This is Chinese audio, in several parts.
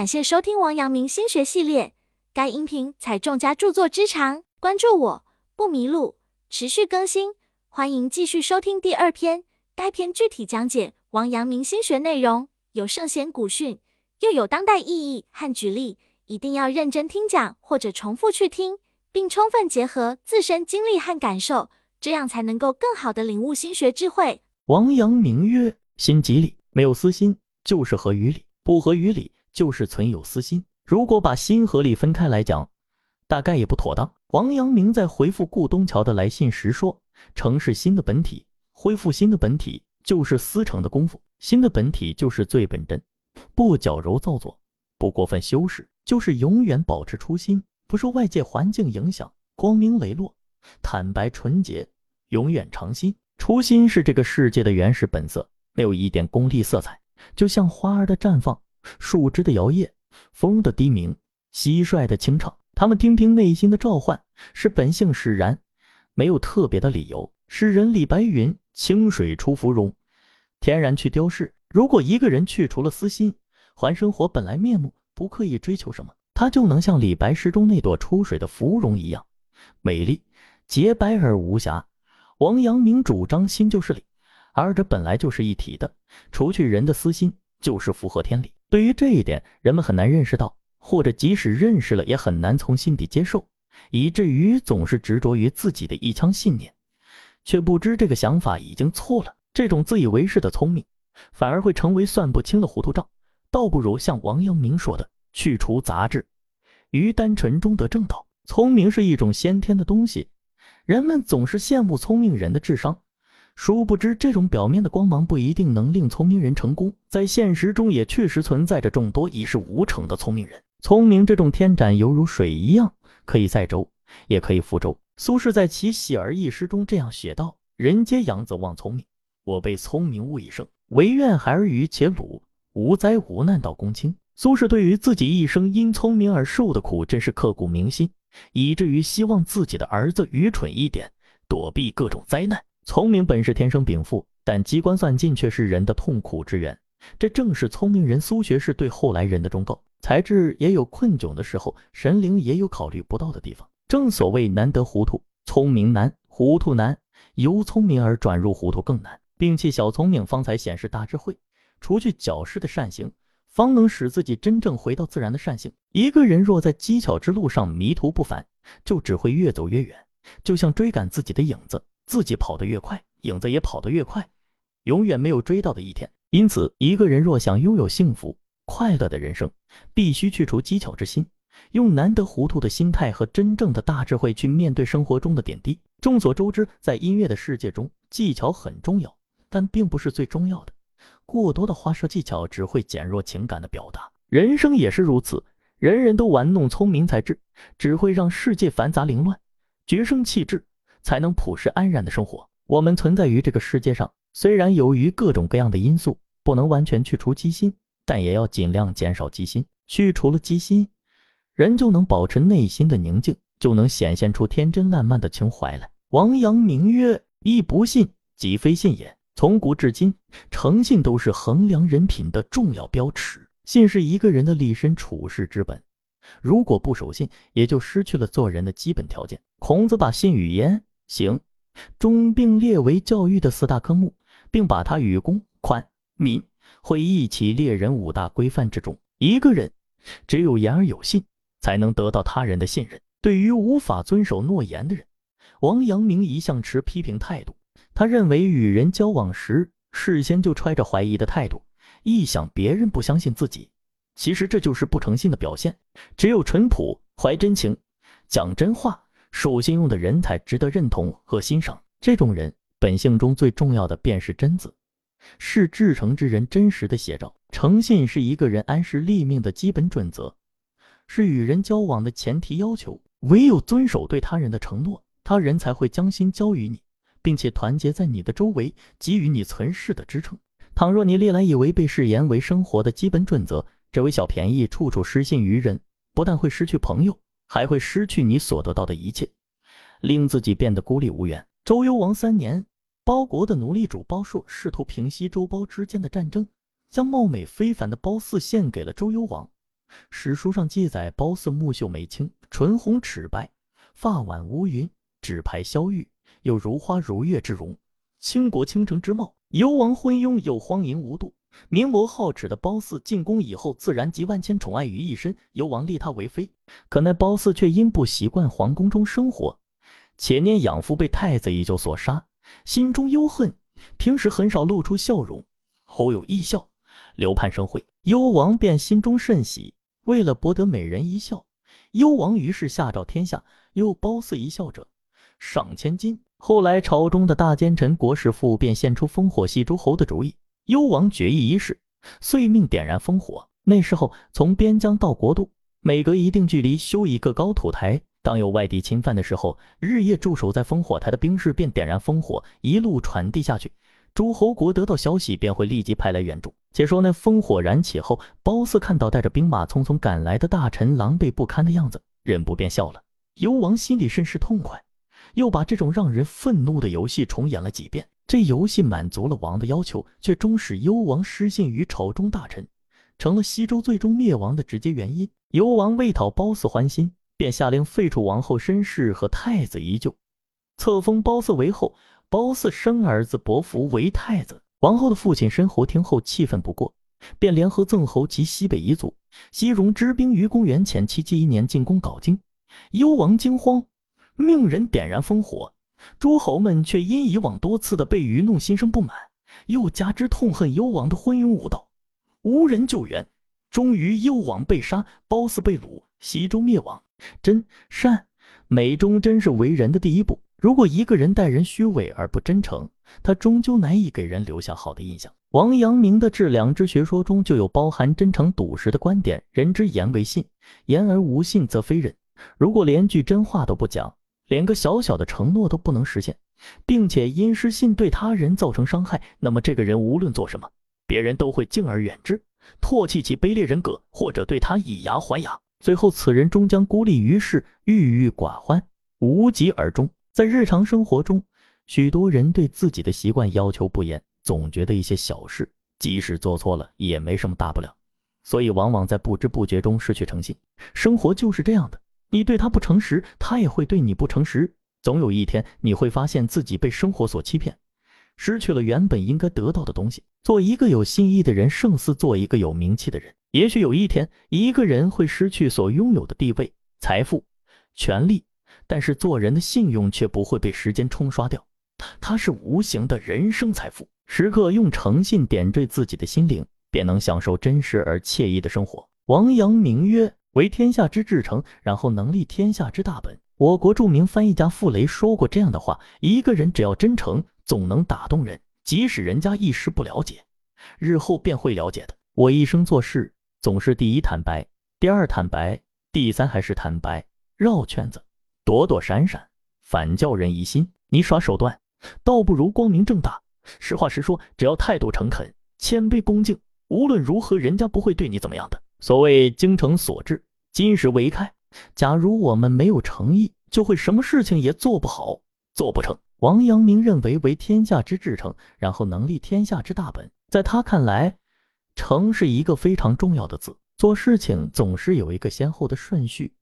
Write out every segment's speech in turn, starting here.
感谢收听王阳明心学系列，该音频采众家著作之长，关注我不迷路，持续更新，欢迎继续收听第二篇。该篇具体讲解王阳明心学内容，有圣贤古训，又有当代意义和举例，一定要认真听讲或者重复去听，并充分结合自身经历和感受，这样才能够更好的领悟心学智慧。王阳明曰：心即理，没有私心就是合于理，不合于理。就是存有私心，如果把心和理分开来讲，大概也不妥当。王阳明在回复顾东桥的来信时说：“诚是心的本体，恢复心的本体就是思成的功夫。心的本体就是最本真，不矫揉造作，不过分修饰，就是永远保持初心，不受外界环境影响，光明磊落，坦白纯洁，永远常心。初心是这个世界的原始本色，没有一点功利色彩，就像花儿的绽放。”树枝的摇曳，风的低鸣，蟋蟀的清唱，他们听听内心的召唤，是本性使然，没有特别的理由。诗人李白云：“清水出芙蓉，天然去雕饰。”如果一个人去除了私心，还生活本来面目，不刻意追求什么，他就能像李白诗中那朵出水的芙蓉一样，美丽洁白而无瑕。王阳明主张心就是理，二者本来就是一体的，除去人的私心，就是符合天理。对于这一点，人们很难认识到，或者即使认识了，也很难从心底接受，以至于总是执着于自己的一腔信念，却不知这个想法已经错了。这种自以为是的聪明，反而会成为算不清的糊涂账。倒不如像王阳明说的，去除杂质，于单纯中得正道。聪明是一种先天的东西，人们总是羡慕聪明人的智商。殊不知，这种表面的光芒不一定能令聪明人成功。在现实中，也确实存在着众多一事无成的聪明人。聪明这种天斩，犹如水一样，可以载舟，也可以覆舟。苏轼在其《喜儿》一诗中这样写道：“人皆养则望聪明，我辈聪明误一生。唯愿孩儿愚且鲁，无灾无难到公卿。”苏轼对于自己一生因聪明而受的苦，真是刻骨铭心，以至于希望自己的儿子愚蠢一点，躲避各种灾难。聪明本是天生禀赋，但机关算尽却是人的痛苦之源。这正是聪明人苏学士对后来人的忠告。才智也有困窘的时候，神灵也有考虑不到的地方。正所谓难得糊涂，聪明难，糊涂难。由聪明而转入糊涂更难。摒弃小聪明，方才显示大智慧；除去矫饰的善行，方能使自己真正回到自然的善性。一个人若在机巧之路上迷途不返，就只会越走越远，就像追赶自己的影子。自己跑得越快，影子也跑得越快，永远没有追到的一天。因此，一个人若想拥有幸福快乐的人生，必须去除机巧之心，用难得糊涂的心态和真正的大智慧去面对生活中的点滴。众所周知，在音乐的世界中，技巧很重要，但并不是最重要的。过多的花哨技巧只会减弱情感的表达。人生也是如此，人人都玩弄聪明才智，只会让世界繁杂凌乱，绝生气质。才能朴实安然的生活。我们存在于这个世界上，虽然由于各种各样的因素不能完全去除机心，但也要尽量减少机心。去除了机心，人就能保持内心的宁静，就能显现出天真烂漫的情怀来。王阳明曰：“亦不信，即非信也。”从古至今，诚信都是衡量人品的重要标尺。信是一个人的立身处世之本。如果不守信，也就失去了做人的基本条件。孔子把信与言。行，中并列为教育的四大科目，并把它与公、宽、民、会一起列人五大规范之中。一个人只有言而有信，才能得到他人的信任。对于无法遵守诺言的人，王阳明一向持批评态度。他认为与人交往时，事先就揣着怀疑的态度，臆想别人不相信自己，其实这就是不诚信的表现。只有淳朴、怀真情、讲真话。守信用的人才值得认同和欣赏。这种人本性中最重要的便是真子，是至诚之人真实的写照。诚信是一个人安身立命的基本准则，是与人交往的前提要求。唯有遵守对他人的承诺，他人才会将心交于你，并且团结在你的周围，给予你存世的支撑。倘若你历来以违背誓言为生活的基本准则，这位小便宜处处失信于人，不但会失去朋友。还会失去你所得到的一切，令自己变得孤立无援。周幽王三年，包国的奴隶主包硕试图平息周包之间的战争，将貌美非凡的褒姒献给了周幽王。史书上记载，褒姒目秀眉清，唇红齿白，发挽乌云，指排萧玉，有如花如月之容，倾国倾城之貌。幽王昏庸又荒淫无度，明眸皓齿的褒姒进宫以后，自然集万千宠爱于一身。幽王立她为妃，可那褒姒却因不习惯皇宫中生活，且念养父被太子依旧所杀，心中忧恨，平时很少露出笑容。偶有异笑，刘盼生会，幽王便心中甚喜。为了博得美人一笑，幽王于是下诏天下，有褒姒一笑者，赏千金。后来朝中的大奸臣国士傅便献出烽火戏诸侯的主意，幽王决意一试，遂命点燃烽火。那时候从边疆到国都，每隔一定距离修一个高土台，当有外地侵犯的时候，日夜驻守在烽火台的兵士便点燃烽火，一路传递下去。诸侯国得到消息，便会立即派来援助。且说那烽火燃起后，褒姒看到带着兵马匆匆赶来的大臣狼狈不堪的样子，忍不便笑了。幽王心里甚是痛快。又把这种让人愤怒的游戏重演了几遍。这游戏满足了王的要求，却终使幽王失信于朝中大臣，成了西周最终灭亡的直接原因。幽王为讨褒姒欢心，便下令废除王后申氏和太子宜臼，册封褒姒为后。褒姒生儿子伯服为太子。王后的父亲申侯听后气愤不过，便联合曾侯及西北夷族、西戎之兵于公元前七七一年进攻镐京。幽王惊慌。命人点燃烽火，诸侯们却因以往多次的被愚弄，心生不满，又加之痛恨幽王的昏庸无道，无人救援，终于幽王被杀，褒姒被掳，西周灭亡。真善美中真是为人的第一步。如果一个人待人虚伪而不真诚，他终究难以给人留下好的印象。王阳明的致良知学说中就有包含真诚笃实的观点：人之言为信，言而无信则非人。如果连句真话都不讲，连个小小的承诺都不能实现，并且因失信对他人造成伤害，那么这个人无论做什么，别人都会敬而远之，唾弃其卑劣人格，或者对他以牙还牙。最后，此人终将孤立于世，郁郁寡欢，无疾而终。在日常生活中，许多人对自己的习惯要求不严，总觉得一些小事，即使做错了也没什么大不了，所以往往在不知不觉中失去诚信。生活就是这样的。你对他不诚实，他也会对你不诚实。总有一天，你会发现自己被生活所欺骗，失去了原本应该得到的东西。做一个有心意的人，胜似做一个有名气的人。也许有一天，一个人会失去所拥有的地位、财富、权利，但是做人的信用却不会被时间冲刷掉。它是无形的人生财富。时刻用诚信点缀自己的心灵，便能享受真实而惬意的生活。王阳明曰。为天下之至诚，然后能立天下之大本。我国著名翻译家傅雷说过这样的话：一个人只要真诚，总能打动人，即使人家一时不了解，日后便会了解的。我一生做事，总是第一坦白，第二坦白，第三还是坦白。绕圈子，躲躲闪闪，反叫人疑心。你耍手段，倒不如光明正大。实话实说，只要态度诚恳、谦卑恭敬，无论如何，人家不会对你怎么样的。所谓精诚所至，金石为开。假如我们没有诚意，就会什么事情也做不好，做不成。王阳明认为为天下之至诚，然后能立天下之大本。在他看来，诚是一个非常重要的字。做事情总是有一个先后的顺序。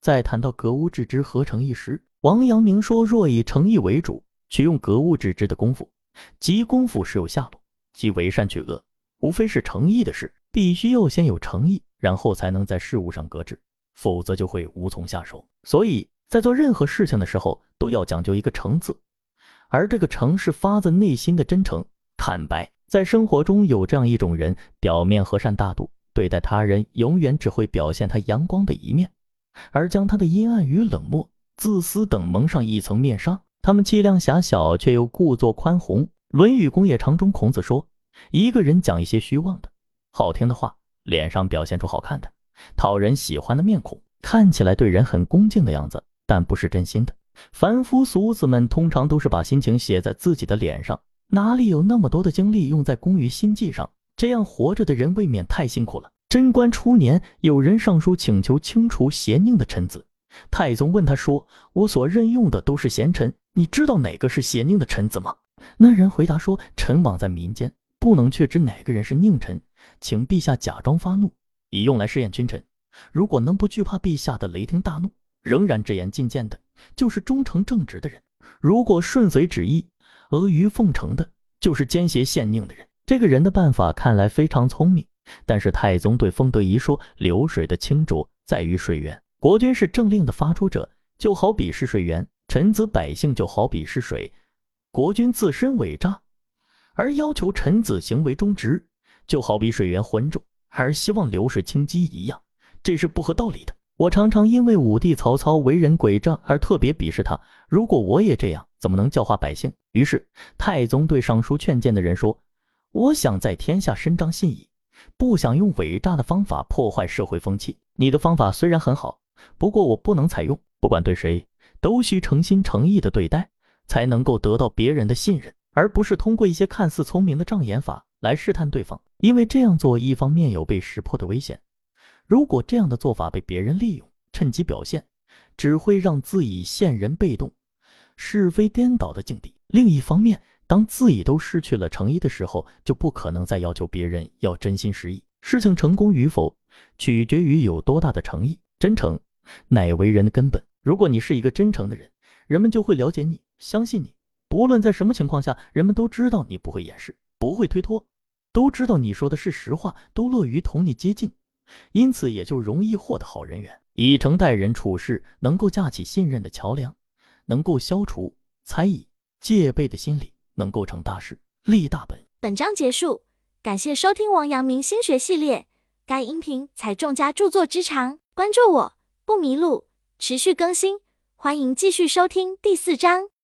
在谈到格物致知、合诚一时，王阳明说：若以诚意为主，取用格物致知的功夫，即功夫是有下落，即为善去恶，无非是诚意的事。必须要先有诚意，然后才能在事物上搁置，否则就会无从下手。所以在做任何事情的时候，都要讲究一个诚字，而这个诚是发自内心的真诚、坦白。在生活中有这样一种人，表面和善大度，对待他人永远只会表现他阳光的一面，而将他的阴暗与冷漠、自私等蒙上一层面纱。他们气量狭小，却又故作宽宏。《论语公冶长》中，孔子说：“一个人讲一些虚妄的。”好听的话，脸上表现出好看的、讨人喜欢的面孔，看起来对人很恭敬的样子，但不是真心的。凡夫俗子们通常都是把心情写在自己的脸上，哪里有那么多的精力用在工于心计上？这样活着的人未免太辛苦了。贞观初年，有人上书请求清除邪佞的臣子，太宗问他说：“我所任用的都是贤臣，你知道哪个是邪佞的臣子吗？”那人回答说：“臣枉在民间，不能确知哪个人是佞臣。”请陛下假装发怒，以用来试验君臣。如果能不惧怕陛下的雷霆大怒，仍然直言进谏的，就是忠诚正直的人；如果顺随旨意、阿谀奉承的，就是奸邪陷佞的人。这个人的办法看来非常聪明，但是太宗对封德仪说：“流水的清浊在于水源，国君是政令的发出者，就好比是水源；臣子百姓就好比是水，国君自身伪诈，而要求臣子行为忠直，就好比水源浑浊，而希望流水清晰一样，这是不合道理的。我常常因为武帝曹操为人诡诈而特别鄙视他，如果我也这样，怎么能教化百姓？”于是太宗对上书劝谏的人说。我想在天下伸张信义，不想用伪诈的方法破坏社会风气。你的方法虽然很好，不过我不能采用。不管对谁，都需诚心诚意的对待，才能够得到别人的信任，而不是通过一些看似聪明的障眼法来试探对方。因为这样做，一方面有被识破的危险，如果这样的做法被别人利用，趁机表现，只会让自己陷人被动、是非颠倒的境地。另一方面，当自己都失去了诚意的时候，就不可能再要求别人要真心实意。事情成功与否，取决于有多大的诚意。真诚乃为人的根本。如果你是一个真诚的人，人们就会了解你，相信你。不论在什么情况下，人们都知道你不会掩饰，不会推脱，都知道你说的是实话，都乐于同你接近，因此也就容易获得好人缘。以诚待人处事，能够架起信任的桥梁，能够消除猜疑、戒备的心理。能够成大事，立大本。本章结束，感谢收听王阳明心学系列。该音频采众家著作之长，关注我不迷路，持续更新，欢迎继续收听第四章。